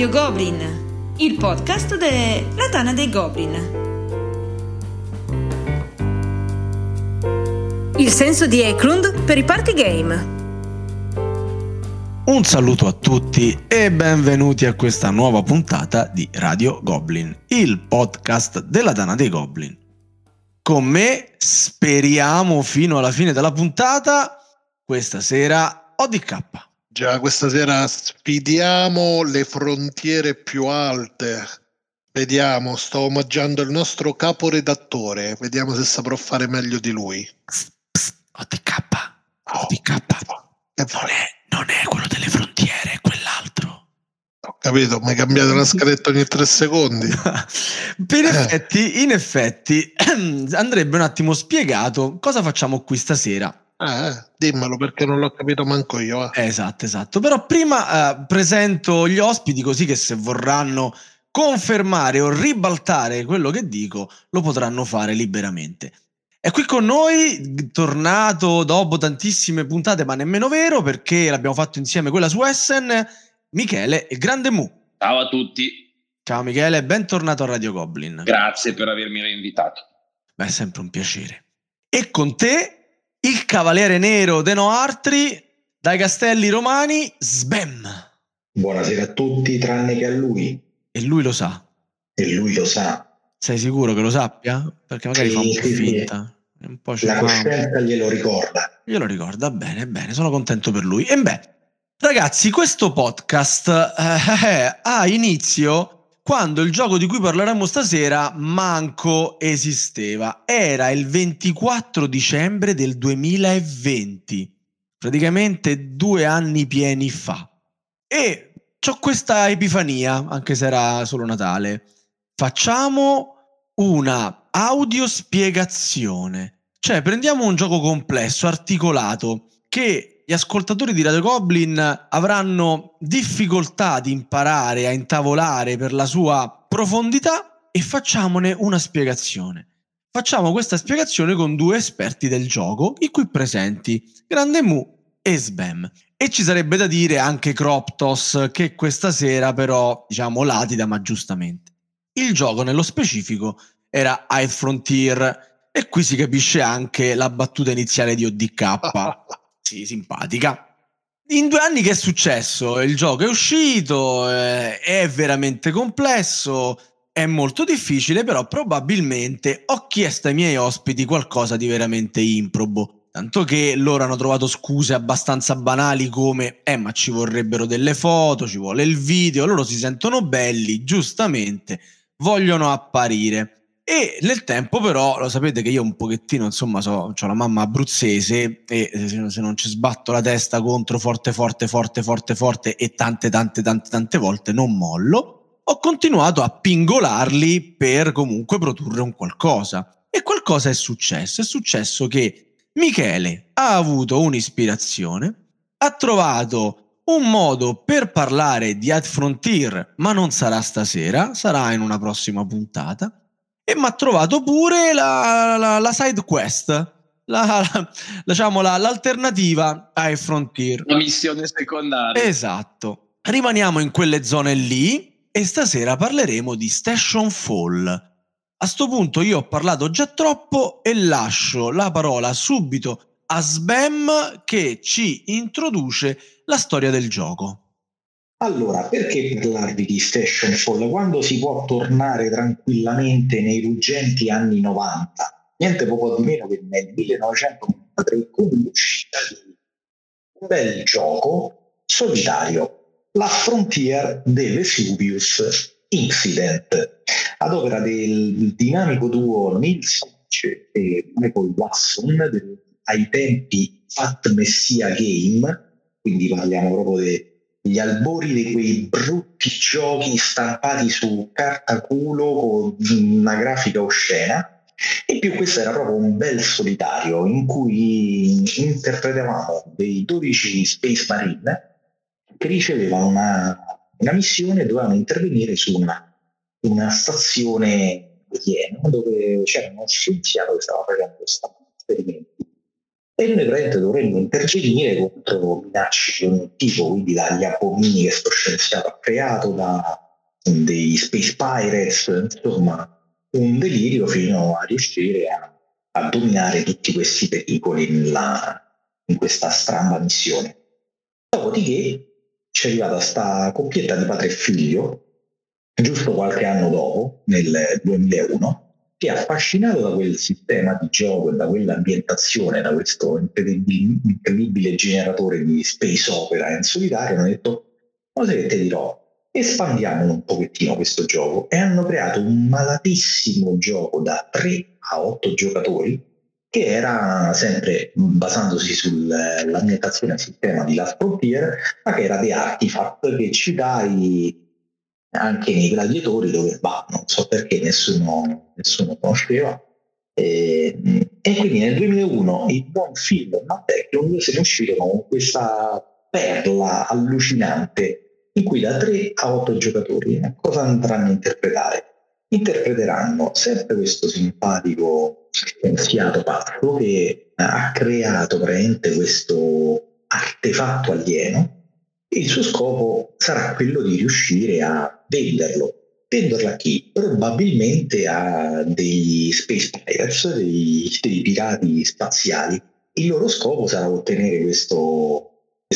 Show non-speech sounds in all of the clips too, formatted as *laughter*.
Radio Goblin, il podcast della Tana dei Goblin. Il senso di Eklund per i party game. Un saluto a tutti e benvenuti a questa nuova puntata di Radio Goblin, il podcast della Tana dei Goblin. Con me, speriamo fino alla fine della puntata, questa sera ODK. Già, questa sera sfidiamo le frontiere più alte. Vediamo, sto omaggiando il nostro caporedattore. Vediamo se saprò fare meglio di lui. Psst, psst, OTK, OTK, non è, non è quello delle frontiere, è quell'altro. Ho capito, mi cambiate la scaletta ogni tre secondi. *laughs* in, effetti, in effetti, *clears throat* andrebbe un attimo spiegato cosa facciamo qui stasera. Eh, dimmelo perché non l'ho capito manco io. Eh. Esatto, esatto. Però prima eh, presento gli ospiti così che se vorranno confermare o ribaltare quello che dico lo potranno fare liberamente. È qui con noi, tornato dopo tantissime puntate, ma nemmeno vero perché l'abbiamo fatto insieme quella su Essen, Michele e Grande Mu. Ciao a tutti. Ciao Michele, bentornato a Radio Goblin. Grazie per avermi reinvitato. Beh, è sempre un piacere. E con te il Cavaliere Nero de Noartri dai Castelli Romani, Sbem. Buonasera a tutti, tranne che a lui. E lui lo sa. E lui lo sa. Sei sicuro che lo sappia? Perché magari sì, fa un po' sì, finta. Sì. Un po La coscienza glielo ricorda. Glielo ricorda, bene, bene, sono contento per lui. E beh, ragazzi, questo podcast eh, eh, ha inizio quando il gioco di cui parleremo stasera manco esisteva. Era il 24 dicembre del 2020, praticamente due anni pieni fa. E ho questa epifania, anche se era solo Natale. Facciamo una audiospiegazione. Cioè, prendiamo un gioco complesso, articolato, che gli ascoltatori di Radio Goblin avranno difficoltà di imparare a intavolare per la sua profondità e facciamone una spiegazione. Facciamo questa spiegazione con due esperti del gioco, i qui presenti, Grande Mu e Sbam. E ci sarebbe da dire anche Croptos, che questa sera però, diciamo, latida, ma giustamente. Il gioco nello specifico era High Frontier e qui si capisce anche la battuta iniziale di ODK. *laughs* sì, simpatica. In due anni che è successo? Il gioco è uscito, eh, è veramente complesso, è molto difficile, però probabilmente ho chiesto ai miei ospiti qualcosa di veramente improbo. Tanto che loro hanno trovato scuse abbastanza banali come eh ma ci vorrebbero delle foto, ci vuole il video, loro si sentono belli, giustamente, vogliono apparire. E nel tempo però, lo sapete che io un pochettino, insomma, so, ho la mamma abruzzese e se non ci sbatto la testa contro forte, forte, forte, forte, forte e tante, tante, tante, tante volte non mollo, ho continuato a pingolarli per comunque produrre un qualcosa. E qualcosa è successo. È successo che Michele ha avuto un'ispirazione, ha trovato un modo per parlare di Ad Frontier, ma non sarà stasera, sarà in una prossima puntata e mi ha trovato pure la, la, la side quest, la, la, diciamo l'alternativa ai Frontier. La missione secondaria. Esatto. Rimaniamo in quelle zone lì e stasera parleremo di Station Fall. A sto punto io ho parlato già troppo e lascio la parola subito a Sbam che ci introduce la storia del gioco. Allora, perché parlarvi di Station Fall quando si può tornare tranquillamente nei ruggenti anni 90? Niente poco di meno che nel 1993 con l'uscita di un bel gioco solitario, la Frontier de Vesuvius Incident, ad opera del dinamico duo Nils e Michael Watson ai tempi Fat Messia Game, quindi parliamo proprio di gli albori di quei brutti giochi stampati su carta culo con una grafica oscena. E più questo era proprio un bel solitario in cui interpretavamo dei 12 Space Marine che ricevevano una, una missione e dovevano intervenire su una, una stazione aliena dove c'era uno scienziato che stava facendo questi esperimenti e noi praticamente dovremmo intervenire contro minacce di ogni tipo, quindi dagli abomini che questo scienziato ha creato, da dei space pirates, insomma un delirio fino a riuscire a, a dominare tutti questi pericoli nella, in questa stramba missione. Dopodiché ci è arrivata sta coppietta di padre e figlio, giusto qualche anno dopo, nel 2001, che affascinato da quel sistema di gioco e da quell'ambientazione, da questo incredibile generatore di space opera in solitario, hanno detto, ma se te dirò, espandiamo un pochettino questo gioco. E hanno creato un malatissimo gioco da 3 a 8 giocatori che era sempre basandosi sull'ambientazione del sistema di Last Frontier, ma che era The Artifact che ci dai anche nei gladiatori dove va, non so perché nessuno, nessuno conosceva. E, e, quindi nel 2001 il buon film Matt Eklund se ne uscirono con questa perla allucinante in cui da 3 a 8 giocatori cosa andranno a interpretare? Interpreteranno sempre questo simpatico scienziato pazzo che ha creato veramente questo artefatto alieno il suo scopo sarà quello di riuscire a venderlo. Venderlo a chi? Probabilmente a degli space pirates, dei, dei pirati spaziali. Il loro scopo sarà ottenere questo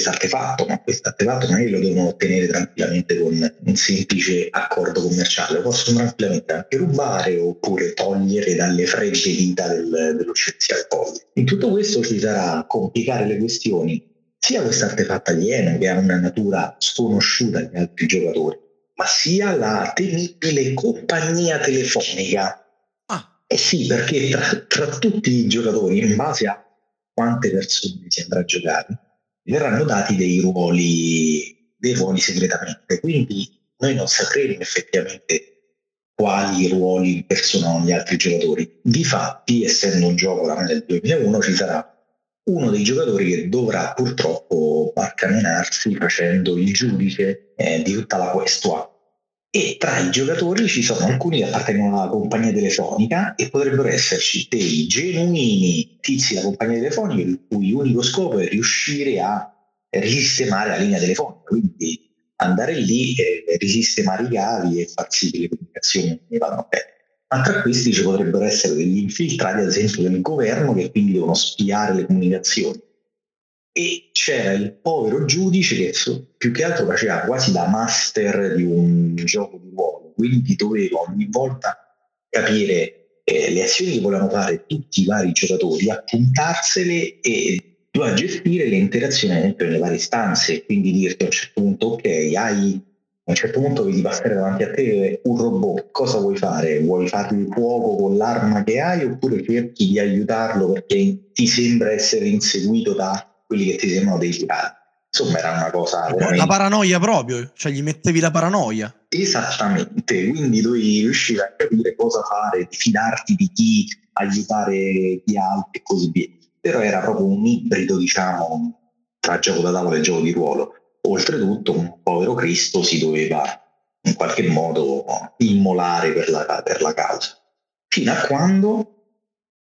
artefatto, ma questo artefatto non è che lo devono ottenere tranquillamente con un semplice accordo commerciale, lo possono tranquillamente anche rubare oppure togliere dalle fredde dita del, dello scienziato. In tutto questo ci sarà complicare le questioni sia questo artefatto alieno che ha una natura sconosciuta agli altri giocatori, ma sia la temibile compagnia telefonica. Ah. Eh sì, perché tra, tra tutti i giocatori, in base a quante persone si andrà a giocare, verranno dati dei ruoli, dei ruoli segretamente. Quindi noi non sapremo effettivamente quali ruoli impersonano gli altri giocatori. Difatti, essendo un gioco oramai del 2001, ci sarà uno dei giocatori che dovrà purtroppo barcamenarsi facendo il giudice eh, di tutta la questua. E tra i giocatori ci sono alcuni che appartengono alla compagnia telefonica e potrebbero esserci dei genuini tizi della compagnia telefonica il cui unico scopo è riuscire a risistemare la linea telefonica, quindi andare lì e risistemare i cavi e far sì che le comunicazioni vadano bene ma tra questi ci potrebbero essere degli infiltrati, ad esempio, del governo che quindi devono spiare le comunicazioni. E c'era il povero giudice che più che altro faceva quasi da master di un gioco di ruolo, quindi doveva ogni volta capire eh, le azioni che volevano fare tutti i vari giocatori, appuntarsele e doveva gestire le interazioni esempio nelle varie stanze, quindi dirti a un certo punto ok, hai a un certo punto vedi passare davanti a te un robot, cosa vuoi fare? Vuoi fargli fuoco con l'arma che hai oppure cerchi di aiutarlo perché ti sembra essere inseguito da quelli che ti sembrano dei pirati? Insomma, era una cosa. Veramente... La paranoia proprio, cioè gli mettevi la paranoia. Esattamente, quindi dovevi riuscire a capire cosa fare, fidarti di chi, aiutare chi altri e così via. Però era proprio un ibrido, diciamo, tra gioco da tavola e gioco di ruolo oltretutto un povero Cristo si doveva in qualche modo immolare per la, per la causa. Fino a quando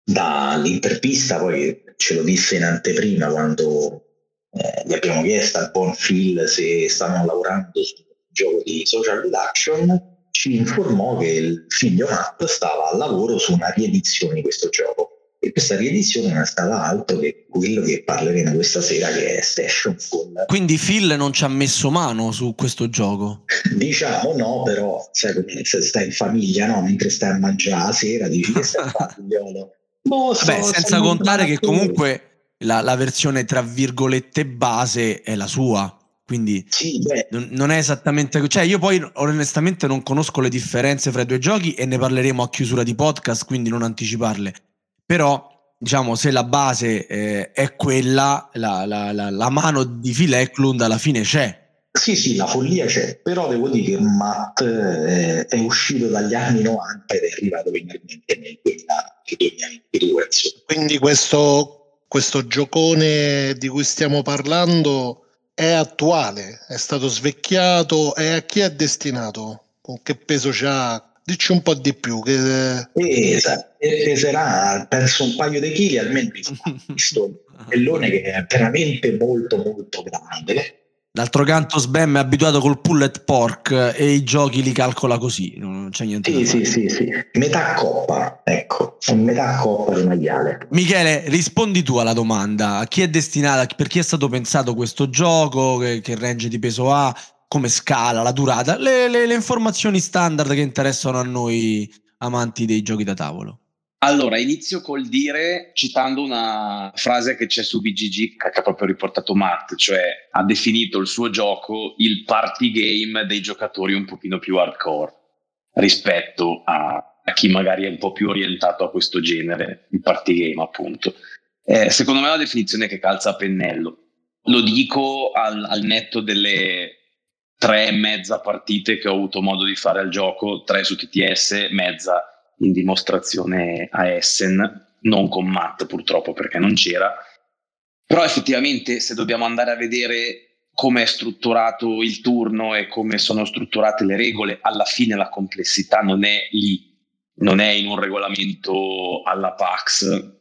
dall'intervista, poi ce lo disse in anteprima quando eh, gli abbiamo chiesto al buon Phil se stavano lavorando sul gioco di social deduction, ci informò che il figlio Matt stava al lavoro su una riedizione di questo gioco e questa riedizione non è stata altro che quello che parleremo questa sera che è Station Fall. Quindi Phil non ci ha messo mano su questo gioco? *laughs* diciamo no, però sai se stai in famiglia, no? mentre stai a mangiare la sera dici che stai a *laughs* figliolo. Boh, so, Vabbè, senza contare che comunque la, la versione tra virgolette base è la sua quindi sì, non è esattamente cioè io poi onestamente non conosco le differenze fra i due giochi e ne parleremo a chiusura di podcast quindi non anticiparle. Però diciamo se la base eh, è quella la, la, la, la, mano di Phil Eklund alla fine c'è sì sì la follia c'è però devo dire che Matt eh, è uscito dagli anni 90 ed è arrivato finalmente nel 2022 quindi questo, questo giocone di cui stiamo parlando è attuale è stato svecchiato e a chi è destinato con che peso c'ha Dici un po' di più. Che... Esatto, peserà, penso un paio di chili almeno *laughs* visto tabellone che è veramente molto molto grande. D'altro canto Sbam è abituato col pulled pork e i giochi li calcola così, non c'è niente Sì, sì, sì, sì. Metà coppa, ecco, metà coppa di maiale. Michele, rispondi tu alla domanda. A chi è destinata, per chi è stato pensato questo gioco, che, che range di peso ha, come scala, la durata, le, le- le informazioni standard che interessano a noi amanti dei giochi da tavolo. Allora, inizio col dire, citando una frase che c'è su BGG, che ha proprio riportato Matt, cioè ha definito il suo gioco il party game dei giocatori un pochino più hardcore rispetto a, a chi magari è un po' più orientato a questo genere, il party game appunto. Eh, secondo me è una definizione che calza a pennello. Lo dico al, al netto delle tre e mezza partite che ho avuto modo di fare al gioco, tre su TTS, mezza in dimostrazione a Essen, non con Matt purtroppo perché non c'era, però effettivamente se dobbiamo andare a vedere come è strutturato il turno e come sono strutturate le regole, alla fine la complessità non è lì, non è in un regolamento alla Pax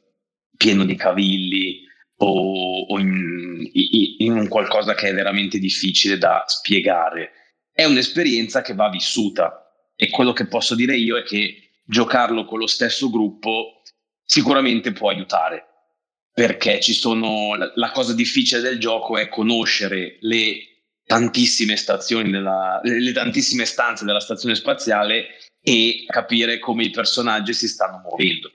pieno di cavilli o, o in, in- un qualcosa che è veramente difficile da spiegare. È un'esperienza che va vissuta e quello che posso dire io è che giocarlo con lo stesso gruppo sicuramente può aiutare perché ci sono la, cosa difficile del gioco è conoscere le tantissime stazioni della, le, le tantissime stanze della stazione spaziale e capire come i personaggi si stanno muovendo.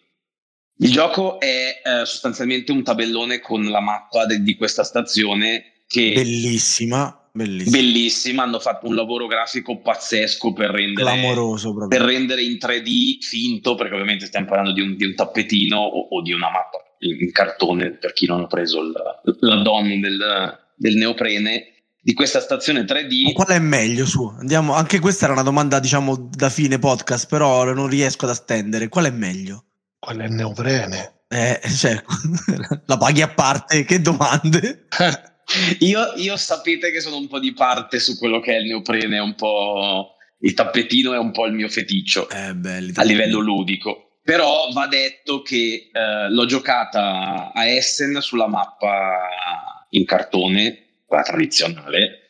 Il gioco è eh, sostanzialmente un tabellone con la mappa de- di questa stazione che Bellissima, bellissima. bellissima, hanno fatto un lavoro grafico pazzesco per rendere Clamoroso proprio. per rendere in 3D finto, perché ovviamente stiamo parlando di un, di un tappetino o, o di una mappa in, cartone, per chi non ha preso il, la donna del, del neoprene, di questa stazione 3D. Qual è meglio su? Andiamo, anche questa era una domanda, diciamo, da fine podcast, però non riesco ad stendere. Qual è meglio? Quello è il neoprene. Eh, cioè, *laughs* la paghi a parte, che domande? *laughs* Io, io sapete che sono un po' di parte su quello che è il neoprene, un po' il tappetino è un po' il mio feticcio. Eh, a livello ludico. Però va detto che eh, l'ho giocata a Essen sulla mappa in cartone, quella tradizionale,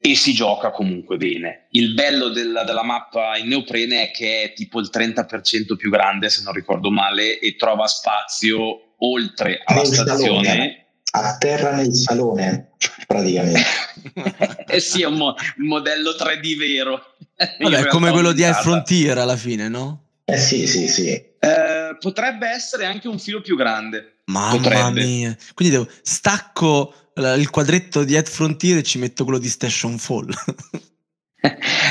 e si gioca comunque bene. Il bello della, della mappa in neoprene è che è tipo il 30% più grande, se non ricordo male, e trova spazio oltre alla stazione. A terra nel salone, praticamente. *laughs* eh sì, è un, mo- modello 3D vero. Vabbè, come quello di Air. Frontier alla fine, no? Eh sì, sì, sì. Eh, potrebbe essere anche un filo più grande. Mamma Potrebbe. mia. Quindi devo, stacco il quadretto di Ed Frontier e ci metto quello di Station Fall. *laughs*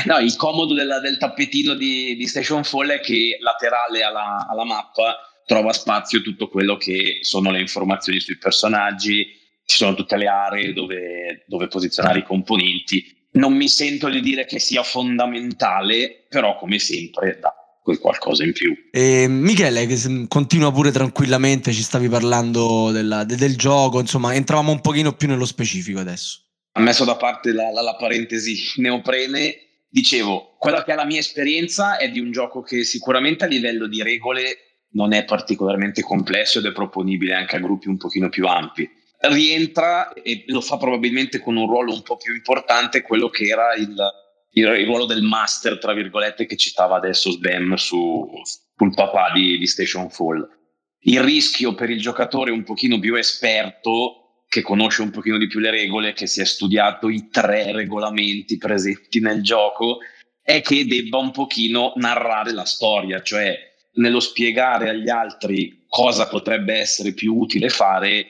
No, il comodo della- del tappetino di, di Station Fall è che laterale alla, alla mappa trova spazio tutto quello che sono le informazioni sui personaggi, ci sono tutte le aree dove, dove posizionare i componenti. Non mi sento di dire che sia fondamentale, però come sempre dà quel qualcosa in più. E Michele, che continua pure tranquillamente, ci stavi parlando della- de- del gioco, insomma, entravamo un pochino più nello specifico adesso. messo da parte la, la- la parentesi neoprene, dicevo, quella che è la mia esperienza è di un gioco che sicuramente a livello di regole non è particolarmente complesso ed è proponibile anche a gruppi un pochino più ampi. Rientra e lo fa probabilmente con un ruolo un po' più importante quello che era il, il- il ruolo del master, tra virgolette, che citava adesso Sbam su, sul papà di, di Station Fall. Il rischio per il giocatore un pochino più esperto che conosce un pochino di più le regole, che si è studiato i tre regolamenti presenti nel gioco, è che debba un pochino narrare la storia, cioè nello spiegare agli altri cosa potrebbe essere più utile fare,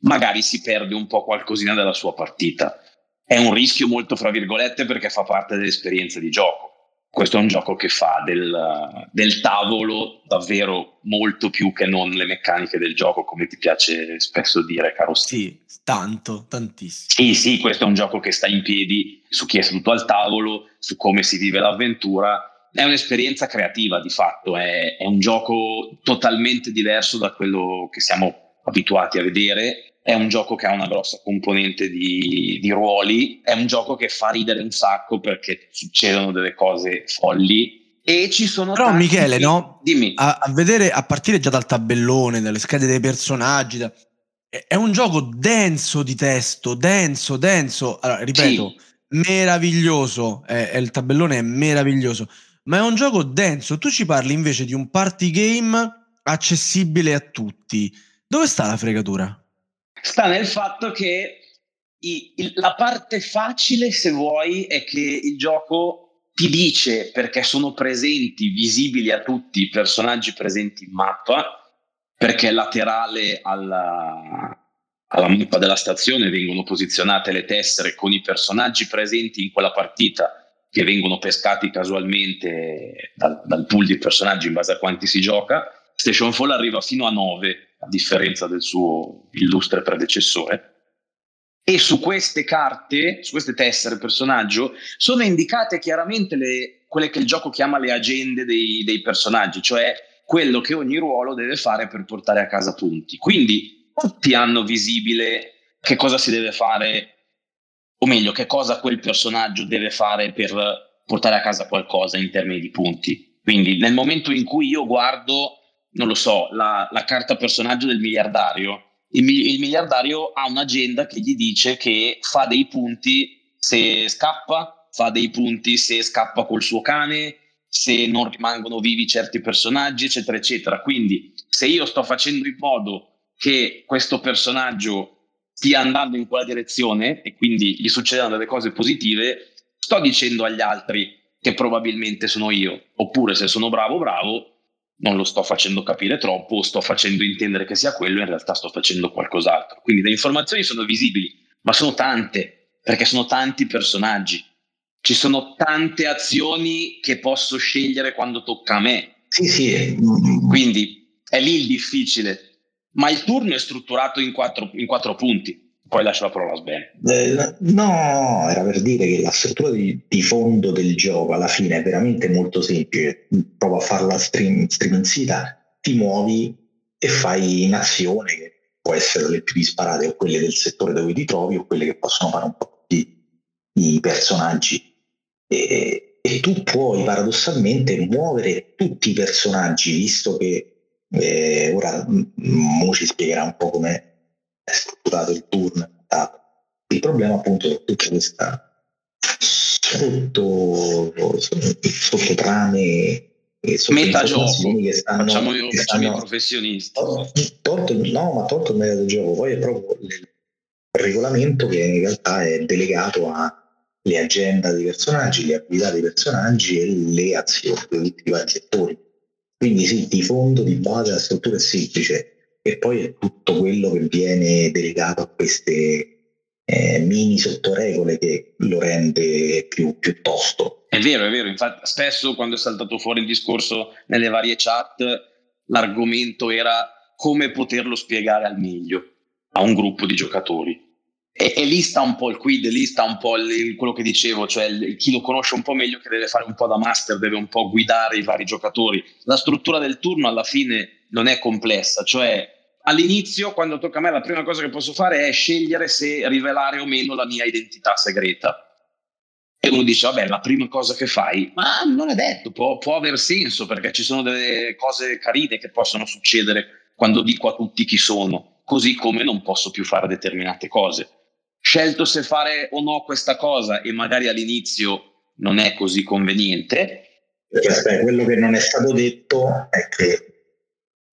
magari si perde un po' qualcosina della sua partita. È un rischio molto fra virgolette perché fa parte dell'esperienza di gioco. Questo è un gioco che fa del, del tavolo davvero molto più che non le meccaniche del gioco, come ti piace spesso dire, caro Steve. Sì, tanto, tantissimo. Sì, sì, questo è un gioco che sta in piedi su chi è seduto al tavolo, su come si vive l'avventura. È un'esperienza creativa di fatto, è, è un gioco totalmente diverso da quello che siamo abituati a vedere. È un gioco che ha una grossa componente di, di ruoli, è un gioco che fa ridere un sacco perché succedono delle cose folli e ci sono Però Michele, no? Dimmi. A, a vedere, a partire già dal tabellone, dalle schede dei personaggi, da- è un gioco denso di testo, denso, denso. Allora, ripeto, sì. meraviglioso, è, è, il tabellone è meraviglioso, ma è un gioco denso. Tu ci parli invece di un party game accessibile a tutti. Dove sta la fregatura? Sta nel fatto che i, il, la parte facile, se vuoi, è che il gioco ti dice perché sono presenti, visibili a tutti i personaggi presenti in mappa, perché laterale alla, alla mappa della stazione vengono posizionate le tessere con i personaggi presenti in quella partita che vengono pescati casualmente dal, dal pool di personaggi in base a quanti si gioca. Station Fall arriva fino a 9, a differenza del suo illustre predecessore e su queste carte, su queste tessere personaggio, sono indicate chiaramente le, quelle che il gioco chiama le agende dei, dei, personaggi, cioè quello che ogni ruolo deve fare per portare a casa punti. Quindi tutti hanno visibile che cosa si deve fare, o meglio, che cosa quel personaggio deve fare per portare a casa qualcosa in termini di punti. Quindi nel momento in cui io guardo, non lo so, la, la carta personaggio del miliardario, il, il miliardario ha un'agenda che gli dice che fa dei punti se scappa, fa dei punti se scappa col suo cane, se non rimangono vivi certi personaggi, eccetera, eccetera. Quindi, se io sto facendo in modo che questo personaggio stia andando in quella direzione e quindi gli succedano delle cose positive, sto dicendo agli altri che probabilmente sono io, oppure se sono bravo, bravo, non lo sto facendo capire troppo, sto facendo intendere che sia quello, in realtà sto facendo qualcos'altro. Quindi le informazioni sono visibili, ma sono tante, perché sono tanti personaggi. Ci sono tante azioni che posso scegliere quando tocca a me. Sì, sì. Quindi è lì il difficile. Ma il turno è strutturato in quattro, in quattro punti poi lascio la parola a Sven. Eh, no, era per dire che la struttura di, di, fondo del gioco alla fine è veramente molto semplice. Prova a farla stream, streamingita, ti muovi e fai in azione, che può essere le più disparate o quelle del settore dove ti trovi o quelle che possono fare un po' di, i personaggi. E, e, tu puoi paradossalmente muovere tutti i personaggi, visto che eh, ora Mo ci spiegherà un po' come è strutturato il turno. Il problema appunto è tutta questa sotto, sottotrame e metagioco che stanno, facciamo, che facciamo stanno, i professionisti tolto, no ma tolto il metagioco poi è proprio il regolamento che in realtà è delegato alle agenda dei personaggi le abilità dei personaggi e le azioni di tutti i vari settori quindi sì di fondo di base la struttura è semplice e poi è tutto quello che viene delegato a queste eh, mini sottoregole che lo rende più, più tosto. È vero, è vero, infatti spesso quando è saltato fuori il discorso nelle varie chat l'argomento era come poterlo spiegare al meglio a un gruppo di giocatori. E, e lì sta un po' il quid, lì sta un po' il, quello che dicevo, cioè il, chi lo conosce un po' meglio che deve fare un po' da master, deve un po' guidare i vari giocatori. La struttura del turno alla fine non è complessa, cioè all'inizio quando tocca a me la prima cosa che posso fare è scegliere se rivelare o meno la mia identità segreta. E uno dice, vabbè, la prima cosa che fai, ma non è detto, può, può aver senso perché ci sono delle cose carine che possono succedere quando dico a tutti chi sono, così come non posso più fare determinate cose. Scelto se fare o no questa cosa e magari all'inizio non è così conveniente. Aspetta, quello che non è stato detto è che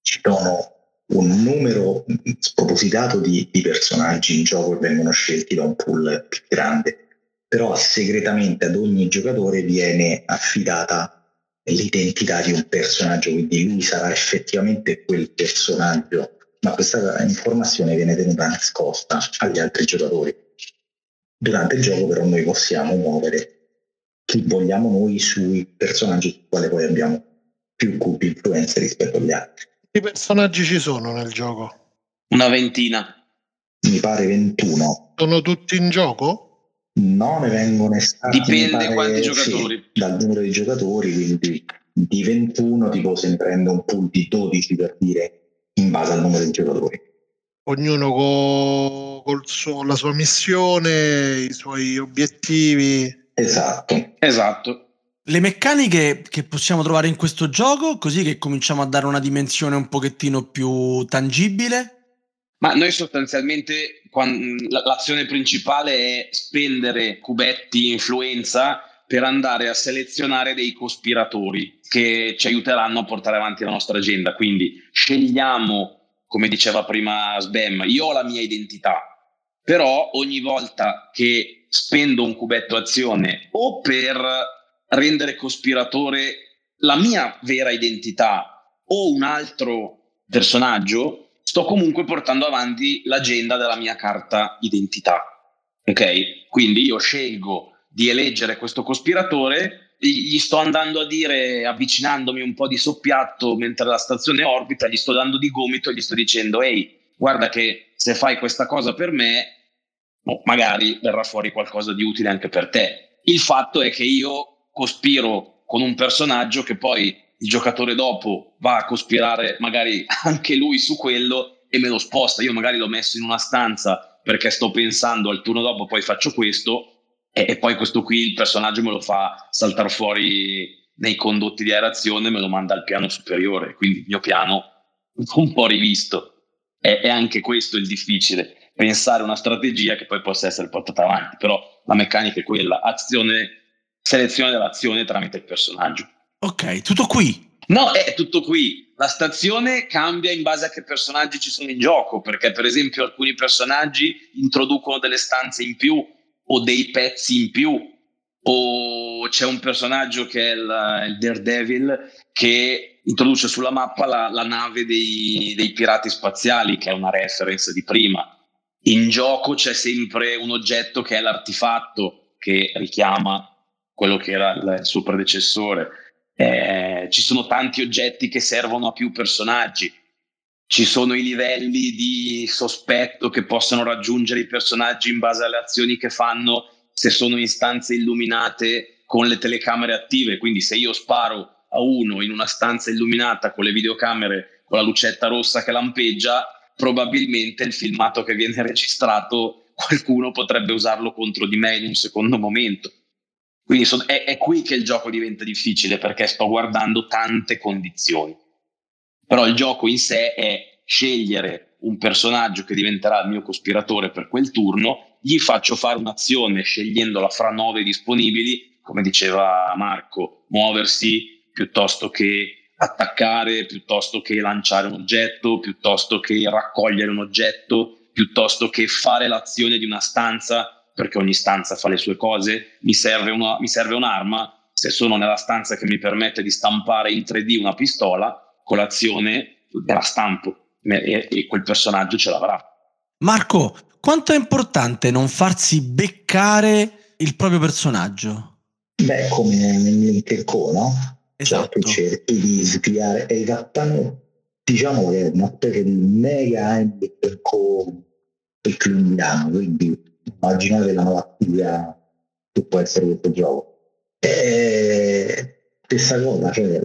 ci sono un numero spropositato di, di, personaggi in gioco che vengono scelti da un pool più grande, però segretamente ad ogni giocatore viene affidata l'identità di un personaggio, quindi lui sarà effettivamente quel personaggio, ma questa informazione viene tenuta nascosta agli altri giocatori. Durante il gioco però noi possiamo muovere chi vogliamo noi sui personaggi sui quali poi abbiamo più cubi influenze rispetto agli altri. Quanti personaggi ci sono nel gioco? Una ventina. Mi pare 21. Sono tutti in gioco? No, ne vengono estratti. Dipende pare, quanti giocatori. Sì, dal numero di giocatori, quindi di 21 tipo se ne prende un pool di 12 per dire in base al numero di giocatori. Ognuno con, con la sua missione, i suoi obiettivi. Esatto. Esatto le meccaniche che possiamo trovare in questo gioco, così che cominciamo a dare una dimensione un pochettino più tangibile? Ma noi sostanzialmente quando, l'azione principale è spendere cubetti influenza per andare a selezionare dei cospiratori che ci aiuteranno a portare avanti la nostra agenda. Quindi scegliamo, come diceva prima Sbem, io ho la mia identità, però ogni volta che spendo un cubetto azione o per rendere cospiratore la mia vera identità o un altro personaggio, sto comunque portando avanti l'agenda della mia carta identità. Ok? Quindi io scelgo di eleggere questo cospiratore, gli sto andando a dire, avvicinandomi un po' di soppiatto mentre la stazione orbita, gli sto dando di gomito e gli sto dicendo, ehi, guarda che se fai questa cosa per me, oh, magari verrà fuori qualcosa di utile anche per te. Il fatto è che io cospiro con un personaggio che poi il giocatore dopo va a cospirare magari anche lui su quello e me lo sposta. Io magari l'ho messo in una stanza perché sto pensando al turno dopo poi faccio questo e, e poi questo qui il personaggio me lo fa saltare fuori nei condotti di aerazione, me lo manda al piano superiore, quindi il mio piano un po' rivisto. È, è anche questo il difficile, pensare una strategia che poi possa essere portata avanti, però la meccanica è quella, azione, selezione dell'azione tramite il personaggio. Ok, tutto qui. No, è tutto qui. La stazione cambia in base a che personaggi ci sono in gioco, perché per esempio alcuni personaggi introducono delle stanze in più o dei pezzi in più o c'è un personaggio che è il, il Daredevil che introduce sulla mappa la, la nave dei, dei, pirati spaziali che è una reference di prima. In gioco c'è sempre un oggetto che è l'artifatto che richiama quello che era il suo predecessore. Eh, ci sono tanti oggetti che servono a più personaggi ci sono i livelli di sospetto che possono raggiungere i personaggi in base alle azioni che fanno se sono in stanze illuminate con le telecamere attive. Quindi se io sparo a uno in una stanza illuminata con le videocamere con la lucetta rossa che lampeggia, probabilmente il filmato che viene *laughs* registrato qualcuno potrebbe usarlo contro di me in un secondo momento. Quindi è, è qui che il gioco diventa difficile perché sto guardando tante condizioni però il gioco in sé è scegliere un personaggio che diventerà il mio cospiratore per quel turno, gli faccio fare un'azione scegliendola fra nove disponibili, come diceva Marco, muoversi piuttosto che attaccare, piuttosto che lanciare un oggetto, piuttosto che raccogliere un oggetto, piuttosto che fare l'azione di una stanza, perché ogni stanza fa le sue cose, mi serve, una, mi serve un'arma, se sono nella stanza che mi permette di stampare in 3D una pistola, colazione della stampo e, e quel personaggio ce l'avrà. Marco, quanto è importante non farsi beccare il proprio personaggio? Beh, come nell'Interco, no? Esatto. Cioè, cerchi di sviare, è esattamente, diciamo che è una specie di mega il criminale, quindi immaginate la malattia che può essere questo gioco. E stessa cosa, cioè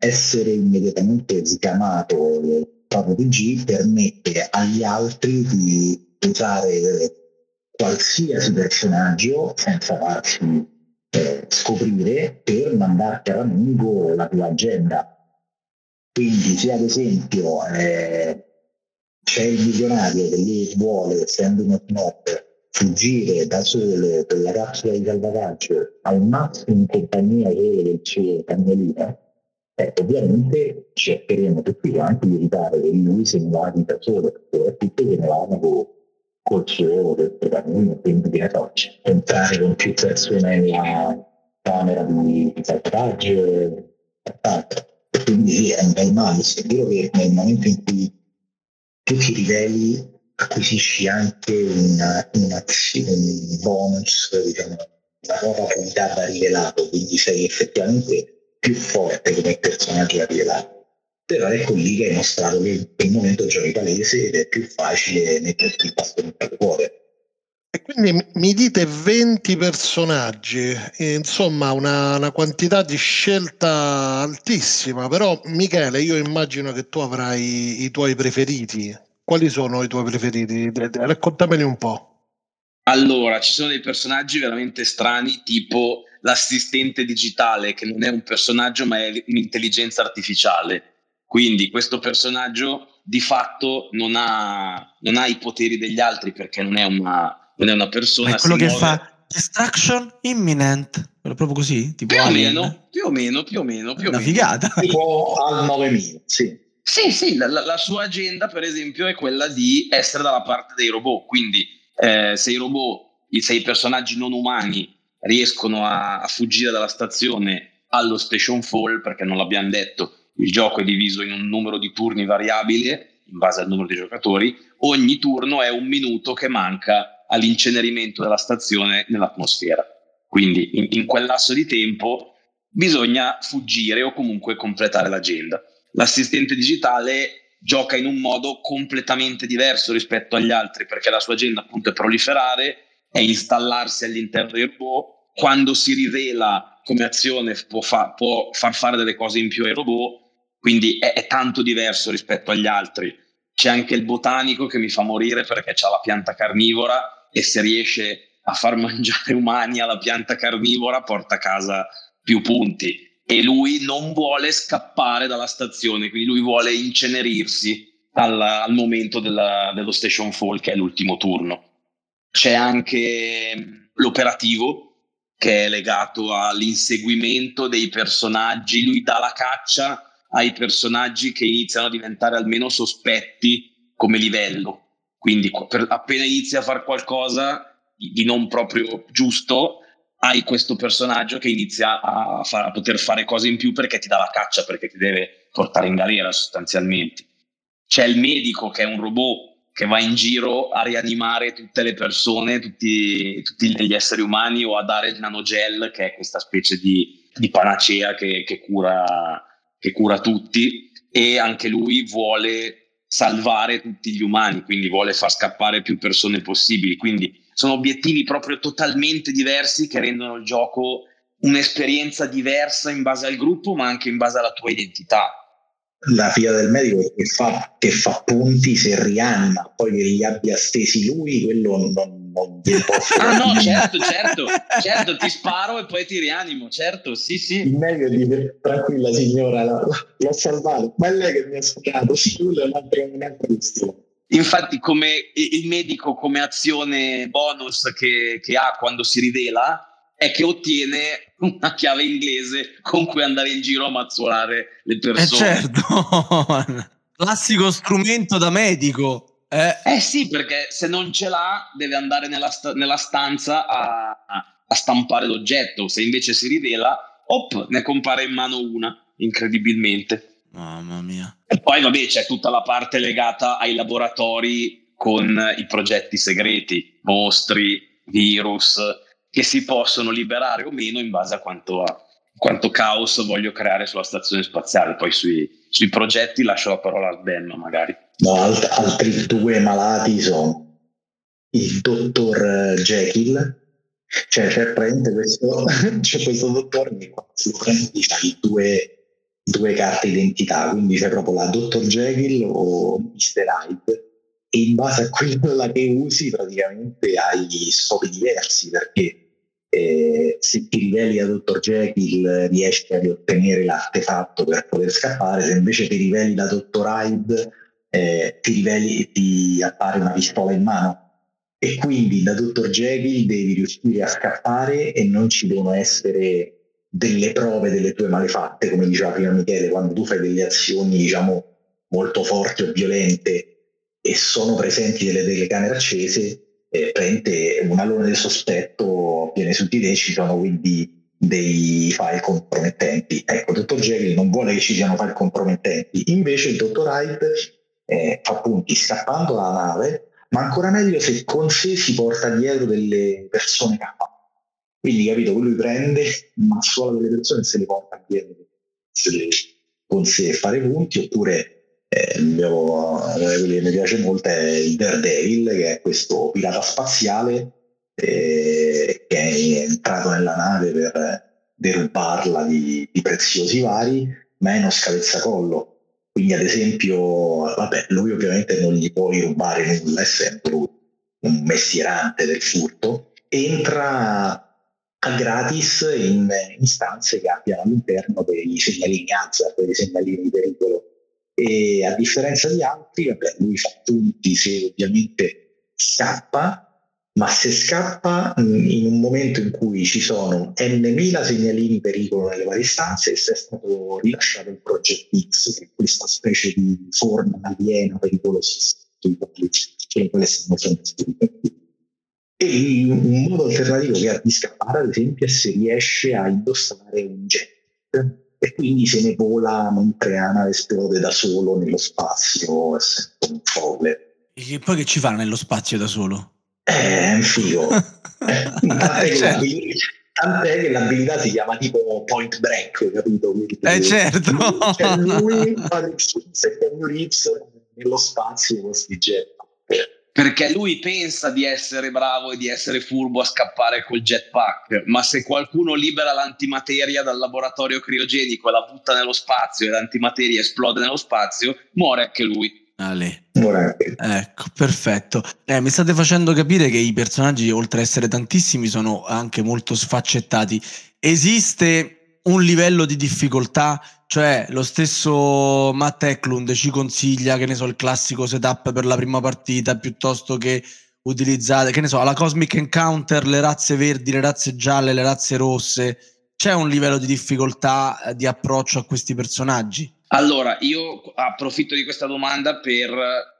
essere immediatamente sgamato il proprio PG permette agli altri di usare qualsiasi personaggio senza farsi eh, scoprire per mandarti a lungo la tua agenda. Quindi se ad esempio eh, c'è il milionario che lì vuole, essendo uno snob, fuggire da solo per la capsula di salvataggio al massimo in compagnia del suo cagnolino, eh, ovviamente cercheremo tutti quanti di evitare che lui se ne vada da solo, soprattutto che ne vanno con, col suo protagonista, quindi che ne entrare con più persone nella camera di salvataggio e quant'altro. Quindi sì, è un bel male, è vero che nel momento in cui tu ti riveli acquisisci anche una, una, un bonus, diciamo, una nuova qualità da rivelato, quindi sei effettivamente più forte come personaggio da rivelare. Però ecco lì che hai mostrato che quel momento giochi palese ed è più facile metterti il bastone per cuore. E quindi mi dite 20 personaggi, insomma una, una, quantità di scelta altissima, però Michele io immagino che tu avrai i tuoi preferiti. Quali sono i tuoi preferiti? Raccontameli un po'. Allora, ci sono dei personaggi veramente strani, tipo l'assistente digitale, che non è un personaggio ma è un'intelligenza artificiale. Quindi questo personaggio di fatto non ha, non ha i poteri degli altri perché non è una, non è una persona. Ma è quello che muove... fa Destruction Imminent. Proprio così? Tipo più o, meno, più o meno, più o meno, più o Una meno. figata. Tipo al 9000, sì. Sì, sì, la, la- sua agenda, per esempio, è quella di essere dalla parte dei robot. Quindi, eh, se i robot, i- se i personaggi non umani riescono a, a fuggire dalla stazione allo station fall, perché non l'abbiamo detto, il gioco è diviso in un numero di turni variabile in base al numero di giocatori. Ogni turno è un minuto che manca all'incenerimento della stazione nell'atmosfera. Quindi, in, in quel lasso di tempo bisogna fuggire o comunque completare l'agenda l'assistente digitale gioca in un modo completamente diverso rispetto agli altri perché la sua agenda appunto è proliferare, è installarsi all'interno dei robot, quando si rivela come azione può, fa- può far fare delle cose in più ai robot, quindi è, è tanto diverso rispetto agli altri. C'è anche il botanico che mi fa morire perché ha la pianta carnivora e se riesce a far *laughs* mangiare umani alla pianta carnivora porta a casa più punti e lui non vuole scappare dalla stazione, quindi lui vuole incenerirsi al, al momento della- dello station fall, che è l'ultimo turno. C'è anche l'operativo, che è legato all'inseguimento dei personaggi, lui dà la caccia ai personaggi che iniziano a diventare almeno sospetti come livello. Quindi qu- per- appena inizi a fare qualcosa di non proprio giusto, hai questo personaggio che inizia a, fa- a poter fare cose in più perché ti dà la caccia, perché ti deve portare in galera sostanzialmente. C'è il medico che è un robot che va in giro a rianimare tutte le persone, tutti, tutti gli esseri umani o a dare il nanogel che è questa specie di, di panacea che, che cura, che cura tutti e anche lui vuole salvare tutti gli umani, quindi vuole far scappare più persone possibili. Quindi sono obiettivi proprio totalmente diversi che rendono il gioco un'esperienza diversa in base al gruppo, ma anche in base alla tua identità. La figlia del medico che fa, che fa punti se rianima, poi che li abbia stesi lui, quello non, non glielo posso *laughs* Ah no, certo, certo, certo, ti sparo e poi ti rianimo, certo, sì, sì. Il medico dice tranquilla signora, l'ho salvato, ma è lei che mi ha sparato, sì, quello è un'altra, un'altra questione. Infatti, come il medico come azione bonus che, che ha quando si rivela è che ottiene una chiave inglese con cui andare in giro a mazzolare le Eh persone. certo, *laughs* classico strumento da medico. Eh, Eh sì, perché se non ce l'ha deve andare nella, sta- nella stanza a, a stampare l'oggetto. Se invece si rivela, op, ne compare in mano una, incredibilmente. mamma mia. E poi vabbè c'è tutta la parte legata ai laboratori con i progetti segreti, mostri, virus, che si possono liberare o meno in base a quanto, quanto caos voglio creare sulla stazione spaziale. Poi sui, sui progetti lascio la parola al Benno magari. No, alt- altri due malati sono il dottor eh, Jekyll, cioè c'è praticamente questo, *laughs* c'è questo dottore che quando lo prendi c'hai due, due carte identità, quindi c'è proprio la dottor Jekyll o Mr. Hyde e in base a quella che usi praticamente hai scopi diversi perché eh, se ti riveli a dottor Jekyll riesci ad ottenere l'artefatto per poter scappare, se invece ti riveli da dottor Hyde eh, ti riveli e ti appare una pistola in mano. E quindi da dottor Jekyll devi riuscire a scappare e non ci devono essere delle prove delle tue malefatte come diceva prima Michele quando tu fai delle azioni diciamo molto forti o violente e sono presenti delle telecamere accese eh, prende un alone del sospetto viene su di te ci sono quindi dei file compromettenti ecco dottor Jekyll non vuole che ci siano file compromettenti invece il dottor Hyde eh, fa punti scappando dalla nave, ma ancora meglio se con sé si porta dietro delle persone capaci. Quindi, capito, lui prende ma solo delle persone se le porta dietro se le- con sé fare punti, oppure eh, mio- quelli che mi piace molto è il Daredevil, che è questo pirata spaziale eh, che è entrato nella nave per derubarla di, di preziosi vari, ma è uno scavezzacollo. Quindi, ad esempio, vabbè, lui ovviamente non gli puoi rubare nulla, essendo lui un mestierante del furto, entra a gratis in, in stanze che abbiano all'interno dei segnalini hazard, dei segnalini pericolo e a differenza di altri, vabbè, lui fa punti se ovviamente scappa, ma se scappa in un momento in cui ci sono n.000 segnalini pericolo nelle varie stanze e se è stato rilasciato il Project X, che è questa specie di forma aliena pericolosissima che quelle stanno e un modo alternativo che ha di scappare, ad esempio, è se riesce a indossare un jet e quindi se ne vola mentre la nave esplode da solo nello spazio, essendo un folle. E poi che ci fa nello spazio da solo? Eh, è un figo. *laughs* tant'è, che certo. tant'è, che l'abilità si chiama tipo point break, capito? Quindi, eh certo. Cioè lui, e Keanu Reeves nello spazio con sti jet perché lui pensa di essere bravo e di essere furbo a scappare col jetpack, ma se qualcuno libera l'antimateria dal laboratorio criogenico e la butta nello spazio e l'antimateria esplode nello spazio, muore anche lui. Ale. Ecco, perfetto. Eh, mi state facendo capire che i personaggi, oltre ad essere tantissimi, sono anche molto sfaccettati. Esiste un livello di difficoltà cioè, lo stesso Matt Eklund ci consiglia, che ne so, il classico setup per la prima partita piuttosto che utilizzare, che ne so, alla Cosmic Encounter le razze verdi, le razze gialle, le razze rosse. C'è un livello di difficoltà eh, di approccio a questi personaggi? Allora, io approfitto di questa domanda per,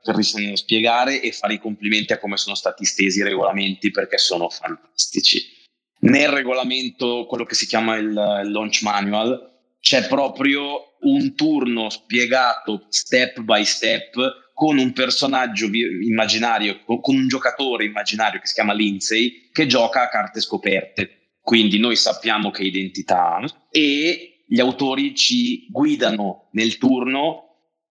per spiegare e fare i complimenti a come sono stati stesi i regolamenti perché sono fantastici. Nel regolamento, quello che si chiama il, il launch manual, c'è proprio un turno spiegato step by step con un personaggio immaginario, con un giocatore immaginario che si chiama Lindsay, che gioca a carte scoperte. Quindi noi sappiamo che identità ha e gli autori ci guidano nel turno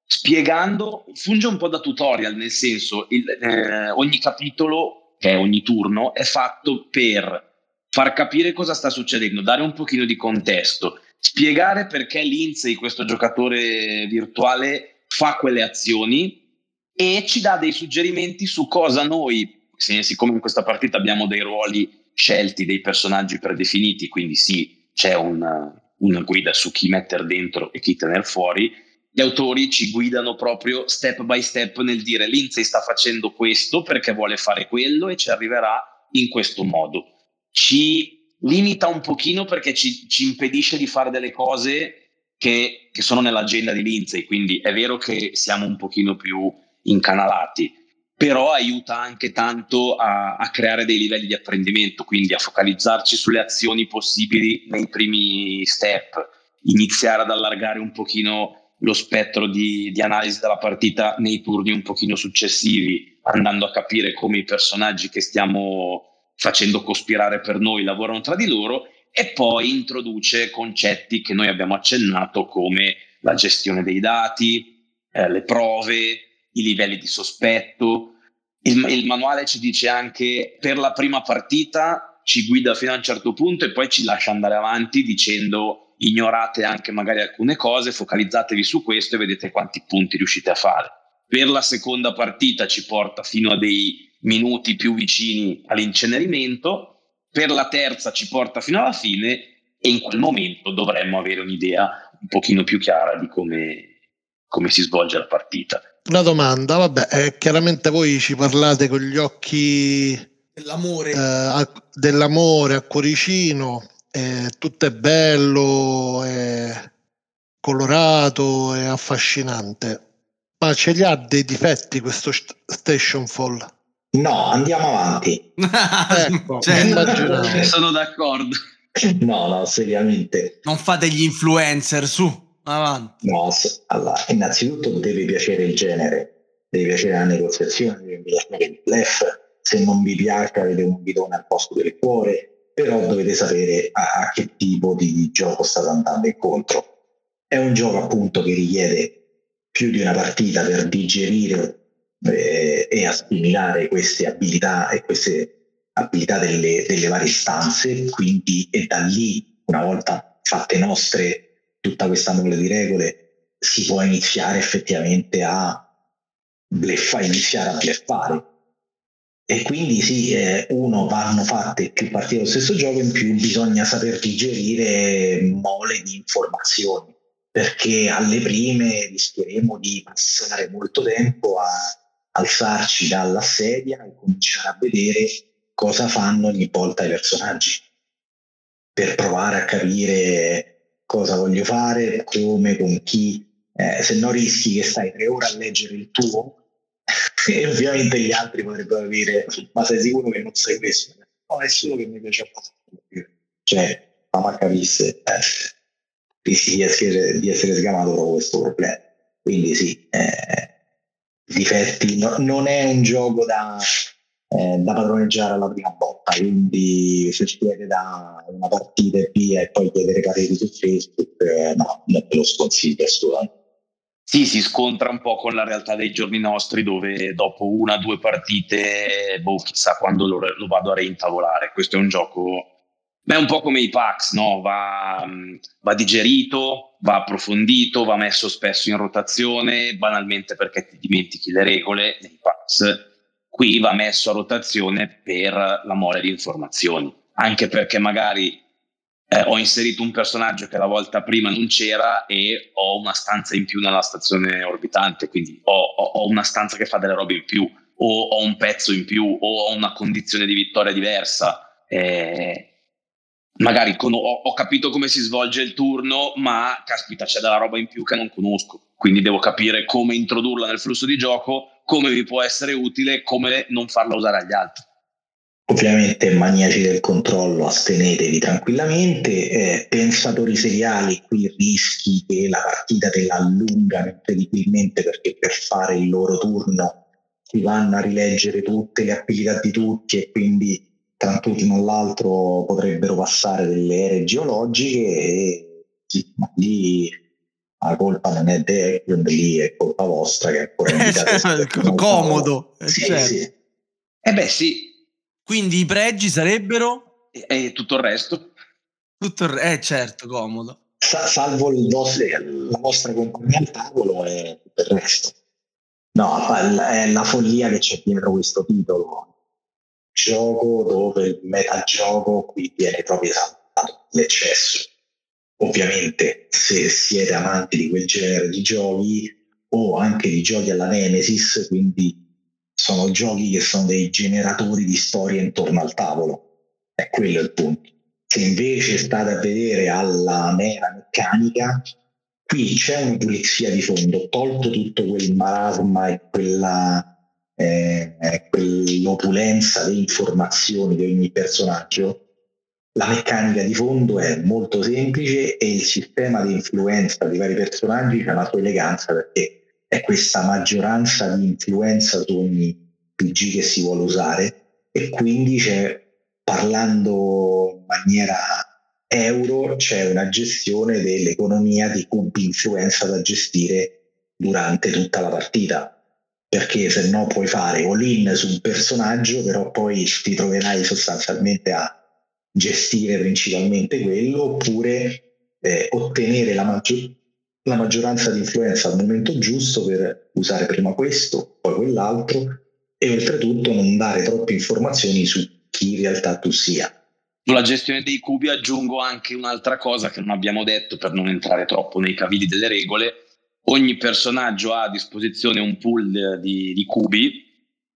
spiegando, funge un po' da tutorial, nel senso il, eh, ogni capitolo, che è ogni turno, è fatto per far capire cosa sta succedendo, dare un pochino di contesto spiegare perché Lindsay, questo giocatore virtuale, fa quelle azioni e ci dà dei suggerimenti su cosa noi, siccome in questa partita abbiamo dei ruoli scelti, dei personaggi predefiniti, quindi sì, c'è una, una guida su chi mettere dentro e chi tenere fuori, gli autori ci guidano proprio step by step nel dire Lindsay sta facendo questo perché vuole fare quello e ci arriverà in questo modo. Ci limita un pochino perché ci, ci impedisce di fare delle cose che, che, sono nell'agenda di Lindsay, quindi è vero che siamo un pochino più incanalati, però aiuta anche tanto a, a creare dei livelli di apprendimento, quindi a focalizzarci sulle azioni possibili nei primi step, iniziare ad allargare un pochino lo spettro di, di, analisi della partita nei turni un pochino successivi, andando a capire come i personaggi che stiamo facendo cospirare per noi, lavorano tra di loro e poi introduce concetti che noi abbiamo accennato come la gestione dei dati, eh, le prove, i livelli di sospetto. Il, il manuale ci dice anche per la prima partita ci guida fino a un certo punto e poi ci lascia andare avanti dicendo ignorate anche magari alcune cose, focalizzatevi su questo e vedete quanti punti riuscite a fare. Per la seconda partita ci porta fino a dei minuti più vicini all'incenerimento, per la terza ci porta fino alla fine e in quel momento dovremmo avere un'idea un pochino più chiara di come, come si svolge la partita. Una domanda, vabbè, eh, chiaramente voi ci parlate con gli occhi dell'amore, eh, a, dell'amore a cuoricino, eh, tutto è bello, è colorato, è affascinante, ma ce li ha dei difetti questo Station Fall? No, andiamo avanti. ecco, cioè, sono d'accordo. No, no, seriamente. Non fate gli influencer su, avanti. No, allora, innanzitutto deve piacere il genere, deve piacere la negoziazione, deve piacere il bluff. Se non vi piace avete un bidone al posto del cuore, però dovete sapere a, a che tipo di gioco state andando incontro. È un gioco appunto che richiede più di una partita per digerire eh, e assimilare queste abilità e queste abilità delle, delle varie stanze, quindi e da lì, una volta fatte nostre tutta questa mole di regole, si può iniziare effettivamente a bleffa, iniziare a bleffare. E quindi sì, eh, uno vanno fatte più partite dello stesso gioco, in più bisogna saper digerire mole di informazioni perché alle prime rischieremo di passare molto tempo a alzarci dalla sedia e cominciare a vedere cosa fanno ogni volta i personaggi per provare a capire cosa voglio fare, come, con chi, eh, se no rischi che stai tre ore a leggere il tuo *laughs* e ovviamente gli altri potrebbero dire ma sei sicuro che non sei questo? No, è solo che mi piace abbastanza. Cioè, ma capisse, eh, rischi di essere, di essere sgamato proprio questo problema. Quindi sì, eh, difetti, no, non è un gioco da, eh, da padroneggiare alla prima botta, quindi se chiede da una partita e via e poi chiedere pareri su Facebook, eh, no, non te lo sconsiglio assolutamente. Sì, si scontra un po' con la realtà dei giorni nostri dove dopo una o due partite, boh, chissà quando lo, lo, vado a reintavolare. Questo è un gioco, beh, un po' come i packs, no? va, va, digerito, va approfondito, va messo spesso in rotazione, banalmente perché ti dimentichi le regole nei packs. Qui va messo a rotazione per la mole di informazioni, anche perché magari eh, ho inserito un personaggio che la volta prima non c'era e ho una stanza in più nella stazione orbitante, quindi ho, ho, ho, una stanza che fa delle robe in più, o ho un pezzo in più, o ho una condizione di vittoria diversa. Eh, magari con, ho, ho, capito come si svolge il turno, ma caspita, c'è della roba in più che non conosco. Quindi devo capire come introdurla nel flusso di gioco, come mi può essere utile, come non farla usare agli altri. Ovviamente maniaci del controllo, astenetevi tranquillamente. Eh, pensatori seriali, qui rischi che la partita te la allungano incredibilmente perché per fare il loro turno si vanno a rileggere tutte le abilità di tutti e quindi tra un turno all'altro potrebbero passare delle ere geologiche e sì, ma lì la colpa non è di lì è colpa vostra che è ancora *laughs* comodo. Sì, certo. sì. Eh beh sì, quindi i pregi sarebbero? E, e tutto il resto? Tutto il resto, eh certo, comodo. salvo vostro, la vostra compagnia al tavolo e tutto il resto. No, è la follia che c'è dietro questo titolo. Gioco dove il metagioco qui viene proprio esaltato, l'eccesso. Ovviamente, se siete amanti di quel genere di giochi o anche di giochi alla Nemesis, quindi sono giochi che sono dei generatori di storie intorno al tavolo. È quello il punto. Se invece state a vedere alla mera meccanica, qui c'è una pulizia di fondo, tolto tutto quel marasma e quella, eh, quell'opulenza di informazioni di ogni personaggio, la meccanica di fondo è molto semplice e il sistema di influenza di vari personaggi ha la sua eleganza perché è questa maggioranza di influenza su ogni PG che si vuole usare e quindi c'è, parlando in maniera euro, c'è una gestione dell'economia di cubi influenza da gestire durante tutta la partita perché se no puoi fare all-in su un personaggio, però poi ti troverai sostanzialmente a gestire principalmente quello, oppure eh, ottenere la, maggior, la maggioranza di influenza al momento giusto per usare prima questo, poi quell'altro e oltretutto non dare troppe informazioni su chi in realtà tu sia. Sulla gestione dei cubi aggiungo anche un'altra cosa che non abbiamo detto per non entrare troppo nei cavilli delle regole. Ogni personaggio ha a disposizione un pool di, di cubi.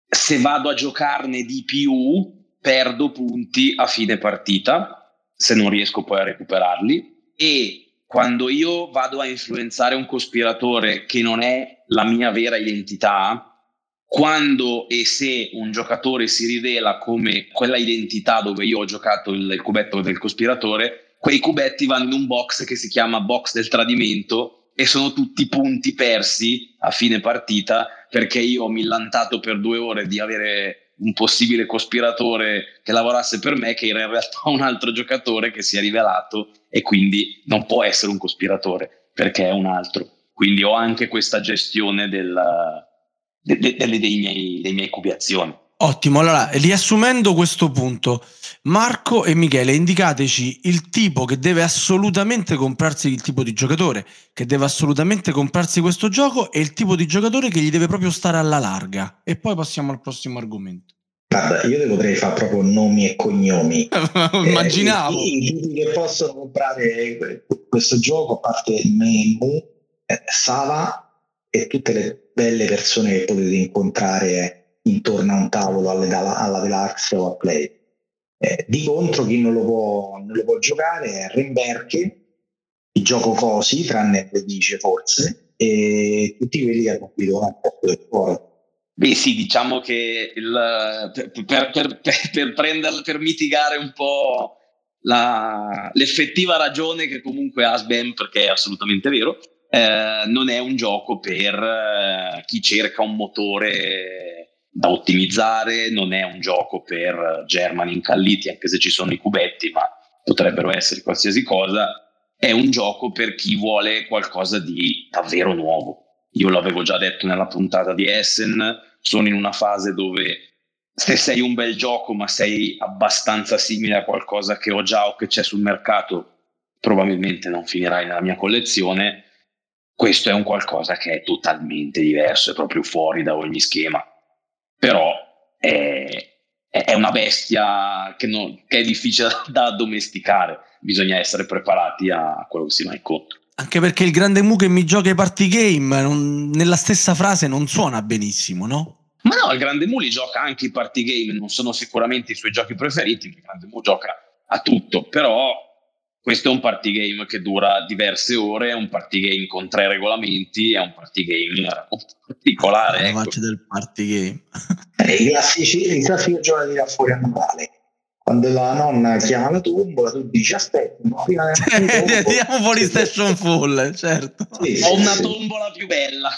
Se vado a giocarne di più, perdo punti a fine partita, se non riesco poi a recuperarli. E quando io vado a influenzare un cospiratore che non è la mia vera identità, quando e se un giocatore si rivela come quella identità dove io ho giocato il, il cubetto del cospiratore, quei cubetti vanno in un box che si chiama box del tradimento e sono tutti punti persi a fine partita perché io ho millantato per due ore di avere un possibile cospiratore che lavorasse per me, che era in realtà *laughs* un altro giocatore che si è rivelato e quindi non può essere un cospiratore perché è un altro. Quindi ho anche questa gestione del, de, de, de, dei, miei, dei miei cubiazioni. Ottimo, allora riassumendo questo punto, Marco e Michele, indicateci il tipo che deve assolutamente comprarsi il tipo di giocatore che deve assolutamente comprarsi questo gioco e il tipo di giocatore che gli deve proprio stare alla larga. E poi passiamo al prossimo argomento. Guarda, io potrei fare proprio nomi e cognomi. *laughs* Immaginavo. Eh, i, tipi che possono comprare questo gioco, a parte Memu, eh, Sava e tutte le belle persone che potete incontrare intorno a un tavolo alla, alla Deluxe o a Play. Eh, di contro, chi non lo può, non lo può giocare è Remberke, il gioco cosi, tranne dice forse, e tutti quelli che hanno qui un po' del cuore. Beh sì, diciamo che il, per, per, per, prenderla, per mitigare un po' la, l'effettiva ragione che comunque ha Sbam, perché è assolutamente vero, eh, non è un gioco per eh, chi cerca un motore da ottimizzare, non è un gioco per Germani incalliti, anche se ci sono i cubetti, ma potrebbero essere qualsiasi cosa, è un gioco per chi vuole qualcosa di davvero nuovo io l'avevo già detto nella puntata di Essen, sono in una fase dove se sei un bel gioco ma sei abbastanza simile a qualcosa che ho già o che c'è sul mercato, probabilmente non finirai nella mia collezione. Questo è un qualcosa che è totalmente diverso, è proprio fuori da ogni schema. Però è, è una bestia che, non, che è difficile *laughs* da addomesticare, bisogna essere preparati a quello che si va incontro. Anche perché il grande Mu che mi gioca i party game non, nella stessa frase non suona benissimo, no? Ma no, il grande Mu li gioca anche i party game, non sono sicuramente i suoi giochi preferiti, il grande Mu gioca a tutto, però questo è un party game che dura diverse ore, è un party game con tre regolamenti, è un party game particolare. La ecco. del party game. Eh, I classici, i classici giochi da fuori a Natale quando la nonna chiama la tombola, tu dici aspetta, prima Diamo fuori station full, certo. Sì, Ho una tombola più bella.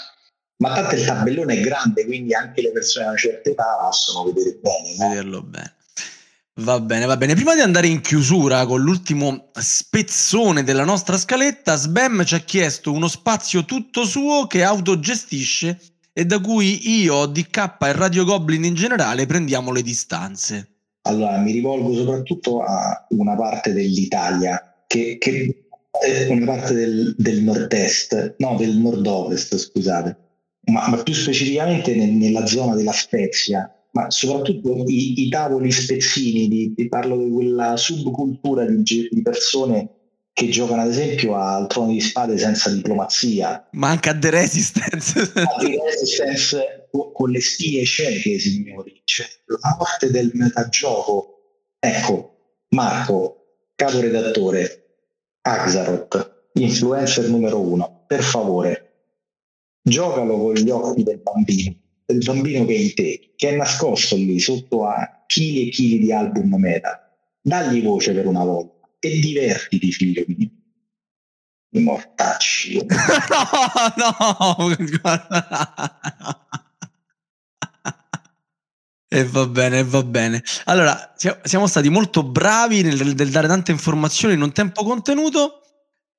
Ma tanto il tabellone è grande, quindi anche le persone di una certa età possono vedere bene. No? Vederlo bene. Va bene, va bene. Prima di andare in chiusura con l'ultimo spezzone della nostra scaletta, Sbam ci ha chiesto uno spazio tutto suo che autogestisce e da cui io, DK e Radio Goblin in generale prendiamo le distanze. Allora, mi rivolgo soprattutto a una parte dell'Italia, che, che è una parte del, del nord-est, no, del nord-ovest, scusate, ma, ma più specificamente nel, nella zona della Spezia, ma soprattutto i, i tavoli spezzini, di, di, parlo di quella subcultura di, di persone che giocano ad esempio al trono di spade senza diplomazia. Ma anche a The Resistance. a *laughs* The Resistance con le spie cieche, signori. Cioè, la parte del metagioco. Ecco, Marco, capo redattore, Axaroth, influencer numero uno, per favore, giocalo con gli occhi del bambino, del bambino che è in te, che è nascosto lì sotto a chili e chili di album meta. Dagli voce per una volta e divertiti, figlio mio. I mortacci. *laughs* no, no. E va bene, va bene. Allora, siamo stati molto bravi nel, nel, dare tante informazioni in un tempo contenuto.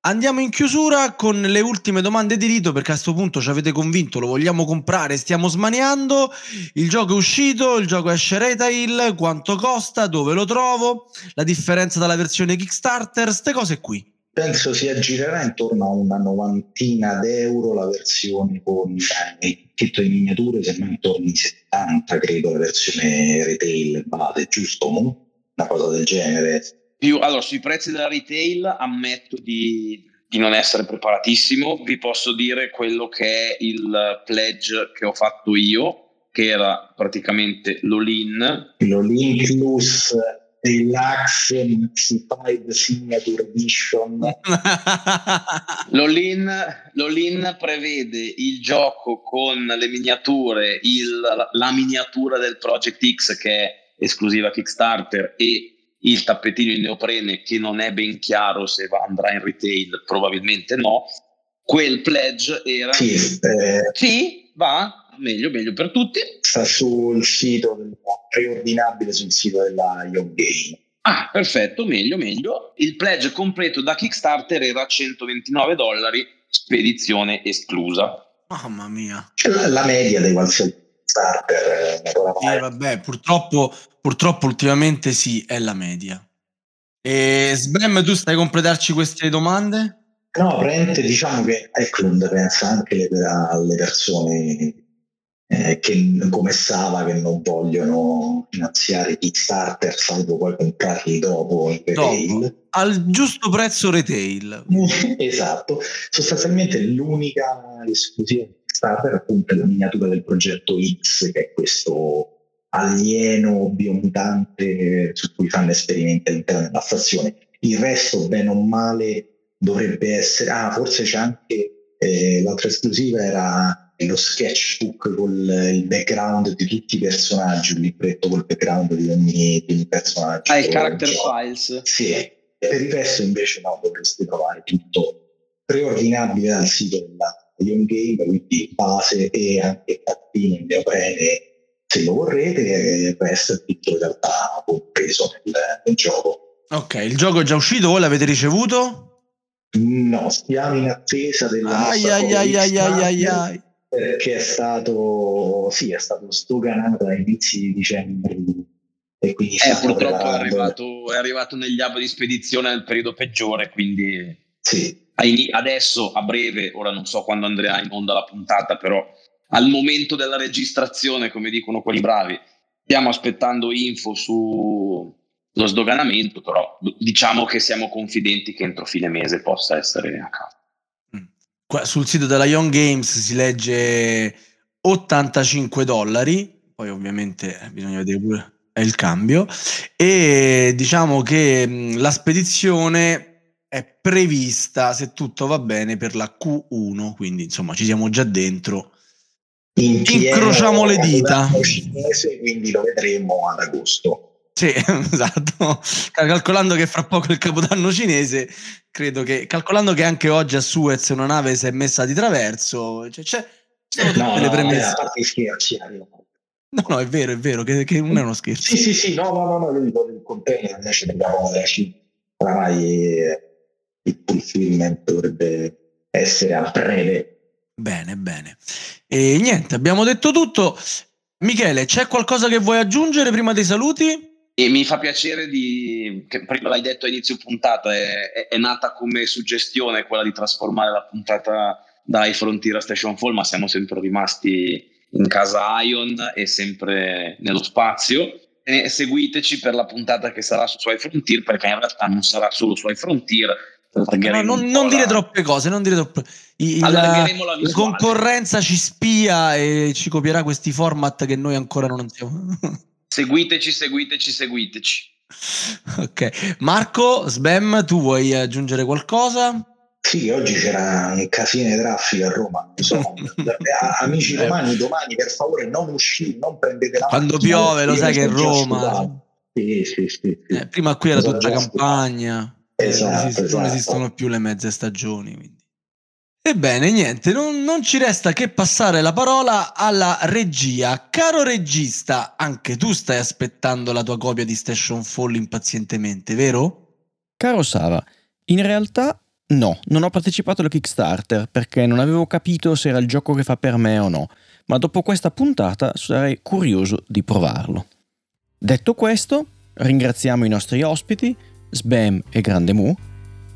Andiamo in chiusura con le ultime domande di rito perché a questo punto ci avete convinto, lo vogliamo comprare, stiamo smaniando, il gioco è uscito, il gioco esce retail, quanto costa, dove lo trovo, la differenza dalla versione Kickstarter, queste cose qui. Penso si aggirerà intorno a una novantina d'euro la versione con il pacchetto di miniature, se non intorno ai 70 credo la versione retail base, giusto? Una cosa del genere più, allora, sui prezzi della retail ammetto di, di, non essere preparatissimo. Vi posso dire quello che è il pledge che ho fatto io, che era praticamente l'all-in. L'all-in plus Deluxe Maxified Signature Edition. *laughs* l'all-in, l'all-in prevede il gioco con le miniature, il, la miniatura del Project X che è esclusiva Kickstarter e il tappetino in neoprene che non è ben chiaro se va, andrà in retail, probabilmente no. Quel pledge era... Sì, eh, sì va, meglio, meglio per tutti. Sta sul sito, preordinabile sul sito della Young Game. Ah, perfetto, meglio, meglio. Il pledge completo da Kickstarter era 129 dollari, spedizione esclusa. Mamma mia. La media dei qualsiasi Kickstarter. Eh, vabbè, purtroppo Purtroppo ultimamente sì, è la media. E Sbam, tu stai a completarci queste domande? No, praticamente diciamo che Eklund pensa anche alle persone eh, che come Sava che non vogliono finanziare Kickstarter salvo poi comprarli dopo in retail. Dopo, al giusto prezzo retail. *laughs* esatto, sostanzialmente l'unica esclusiva di Kickstarter appunto è la miniatura del progetto X che è questo alieno biomutante su cui fanno esperimenti all'interno della stazione. Il resto, bene o male, dovrebbe essere... Ah, forse c'è anche... Eh, l'altra esclusiva era lo sketchbook con il background di tutti i personaggi, un libretto col background di ogni, di ogni personaggio. Ah, il character files. Sì, per il resto invece no, dovreste trovare tutto preordinabile dal sito della Young Game, quindi base e anche cartine neoprene se lo vorrete, il resto è tutto in realtà compreso nel, nel gioco. Ok, il gioco è già uscito, voi l'avete ricevuto? No, stiamo in attesa della ai ai ai ai ai ai perché è stato, sì, è stato sdoganato a inizi di dicembre. E quindi eh, purtroppo è arrivato, è arrivato, negli hub di spedizione nel periodo peggiore, quindi sì. Adesso a breve, ora non so quando andrà in onda la puntata, però al momento della registrazione, come dicono quelli bravi, stiamo aspettando info sullo sdoganamento, però diciamo che siamo confidenti che entro fine mese possa essere a casa. Sul sito della Young Games si legge 85 dollari, poi ovviamente eh, bisogna vedere pure il cambio, e diciamo che la spedizione è prevista, se tutto va bene, per la Q1, quindi insomma ci siamo già dentro. In Incrociamo le dita. Cinese, quindi lo vedremo ad agosto. Sì, *laughs* esatto. Calcolando che fra poco il capodanno cinese, credo che, calcolando che anche oggi a Suez una nave si è messa di traverso, cioè, c'è, sono tutte no, le premesse. No, a parte scherzi, No, no, è vero, è vero, che, che, non è uno scherzo. Sì, sì, sì, no, no, no, no, lui il container invece dobbiamo oramai il fulfillment dovrebbe essere a breve. Bene, bene. E niente, abbiamo detto tutto. Michele, c'è qualcosa che vuoi aggiungere prima dei saluti? E mi fa piacere di, che prima l'hai detto a inizio puntata, è, è, è, nata come suggestione quella di trasformare la puntata dai Frontier a Station Fall, ma siamo sempre rimasti in casa Ion e sempre nello spazio. E seguiteci per la puntata che sarà su Suoi Frontier, perché in realtà non sarà solo Suoi Frontier. No, non, non dire troppe cose, non dire troppe il, la, la, concorrenza ci spia e ci copierà questi format che noi ancora non siamo. *laughs* Seguiteci, seguiteci, seguiteci. Ok, Marco, Sbem, tu vuoi aggiungere qualcosa? Sì, oggi c'era un casino di traffico a Roma. So. *laughs* Amici eh. romani, domani per favore non uscite, non prendete la Quando piove, lo sai che è Roma. Sì, sì, sì, eh, prima qui era tutta campagna. Esatto, non, esistono, esatto. non, esistono, più le mezze stagioni. Quindi. Ebbene, niente, non, non, ci resta che passare la parola alla regia. Caro regista, anche tu stai aspettando la tua copia di Station Fall impazientemente, vero? Caro Sava, in realtà no, non ho partecipato al Kickstarter perché non avevo capito se era il gioco che fa per me o no, ma dopo questa puntata sarei curioso di provarlo. Detto questo, ringraziamo i nostri ospiti, Sbam e Grande Mu,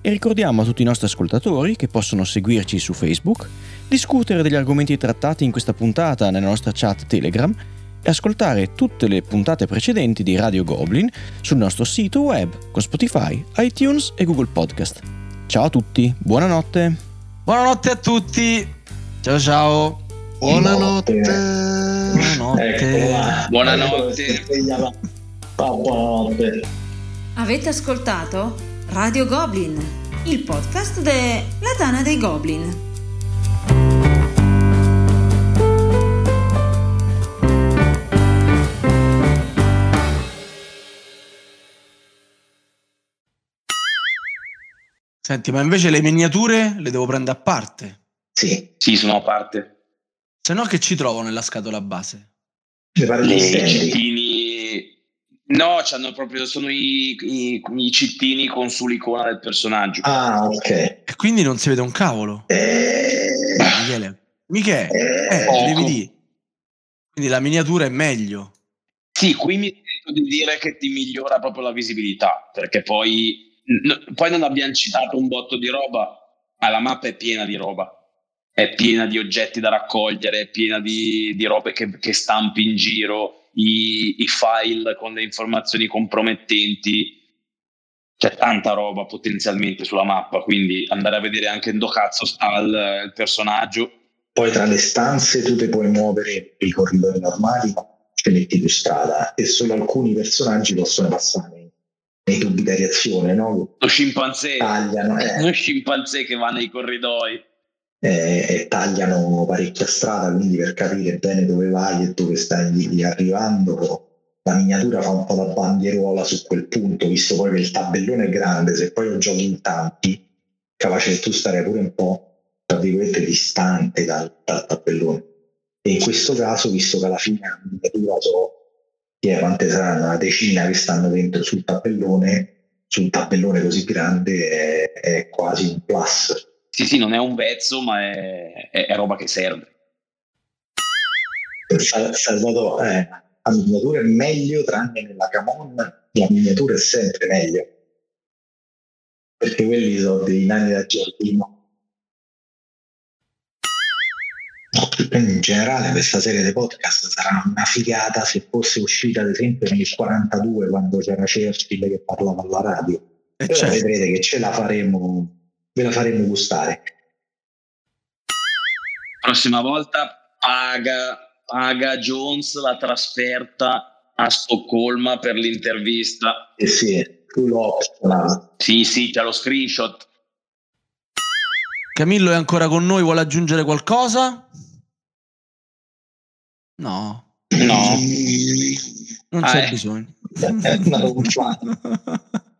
e ricordiamo a tutti i nostri ascoltatori che possono seguirci su Facebook, discutere degli argomenti trattati in questa puntata nella nostra chat Telegram e ascoltare tutte le puntate precedenti di Radio Goblin sul nostro sito web con Spotify, iTunes e Google Podcast. Ciao a tutti, buonanotte. Buonanotte a tutti. Ciao ciao. Buonanotte. Buonanotte. Buonanotte. Buonanotte. Avete ascoltato? Radio Goblin, il podcast della Tana dei Goblin. Senti, ma invece le miniature le devo prendere a parte. Sì. Sì, sono a parte. Se no che ci trovo nella scatola base? Le cittini No, proprio, sono i, i, i, cittini con sull'icona del personaggio. Ah, ok. E quindi non si vede un cavolo. Eh... Michele, Michele, eh, eh devi dire. Quindi la miniatura è meglio. Sì, qui mi sento di dire che ti migliora proprio la visibilità, perché poi, no, poi non abbiamo citato un botto di roba, ma la mappa è piena di roba. è piena di oggetti da raccogliere, è piena di, di robe che, che, stampi in giro, i, i file con le informazioni compromettenti. C'è tanta roba potenzialmente sulla mappa, quindi andare a vedere anche in cazzo sta il, il personaggio. Poi tra le stanze tu ti puoi muovere i corridoi normali, ma ce metti più strada e solo alcuni personaggi possono passare nei tubi di reazione, no? Lo scimpanzé, tagliano, eh. lo scimpanzé che va nei corridoi eh, tagliano parecchia strada, quindi per capire bene dove vai e dove stai arrivando, la miniatura fa un po' da bandieruola su quel punto, visto poi che il tabellone è grande, se poi lo giochi in tanti, capace che tu stare pure un po', tra virgolette, distante dal, dal tabellone. E in questo caso, visto che alla fine la miniatura so yeah, quante saranno, una decina che stanno dentro sul tabellone, su un tabellone così grande è, è quasi un plus sì, sì, non è un vezzo, ma è, è, è roba che serve. Salvatore, eh, la miniatura è meglio, tranne nella Camon, la miniatura è sempre meglio. Perché quelli sono dei nani da giardino. in generale questa serie di podcast sarà una figata se fosse uscita ad esempio nel 42 quando c'era Churchill che parlava alla radio. E Però certo. vedrete che ce la faremo ve la faremo gustare. Prossima volta paga, paga Jones la trasferta a Stoccolma per l'intervista. Eh sì, tu lo Sì, sì, c'è lo screenshot. Camillo è ancora con noi, vuole aggiungere qualcosa? No. No. Non c'è ah, bisogno. *laughs* *laughs*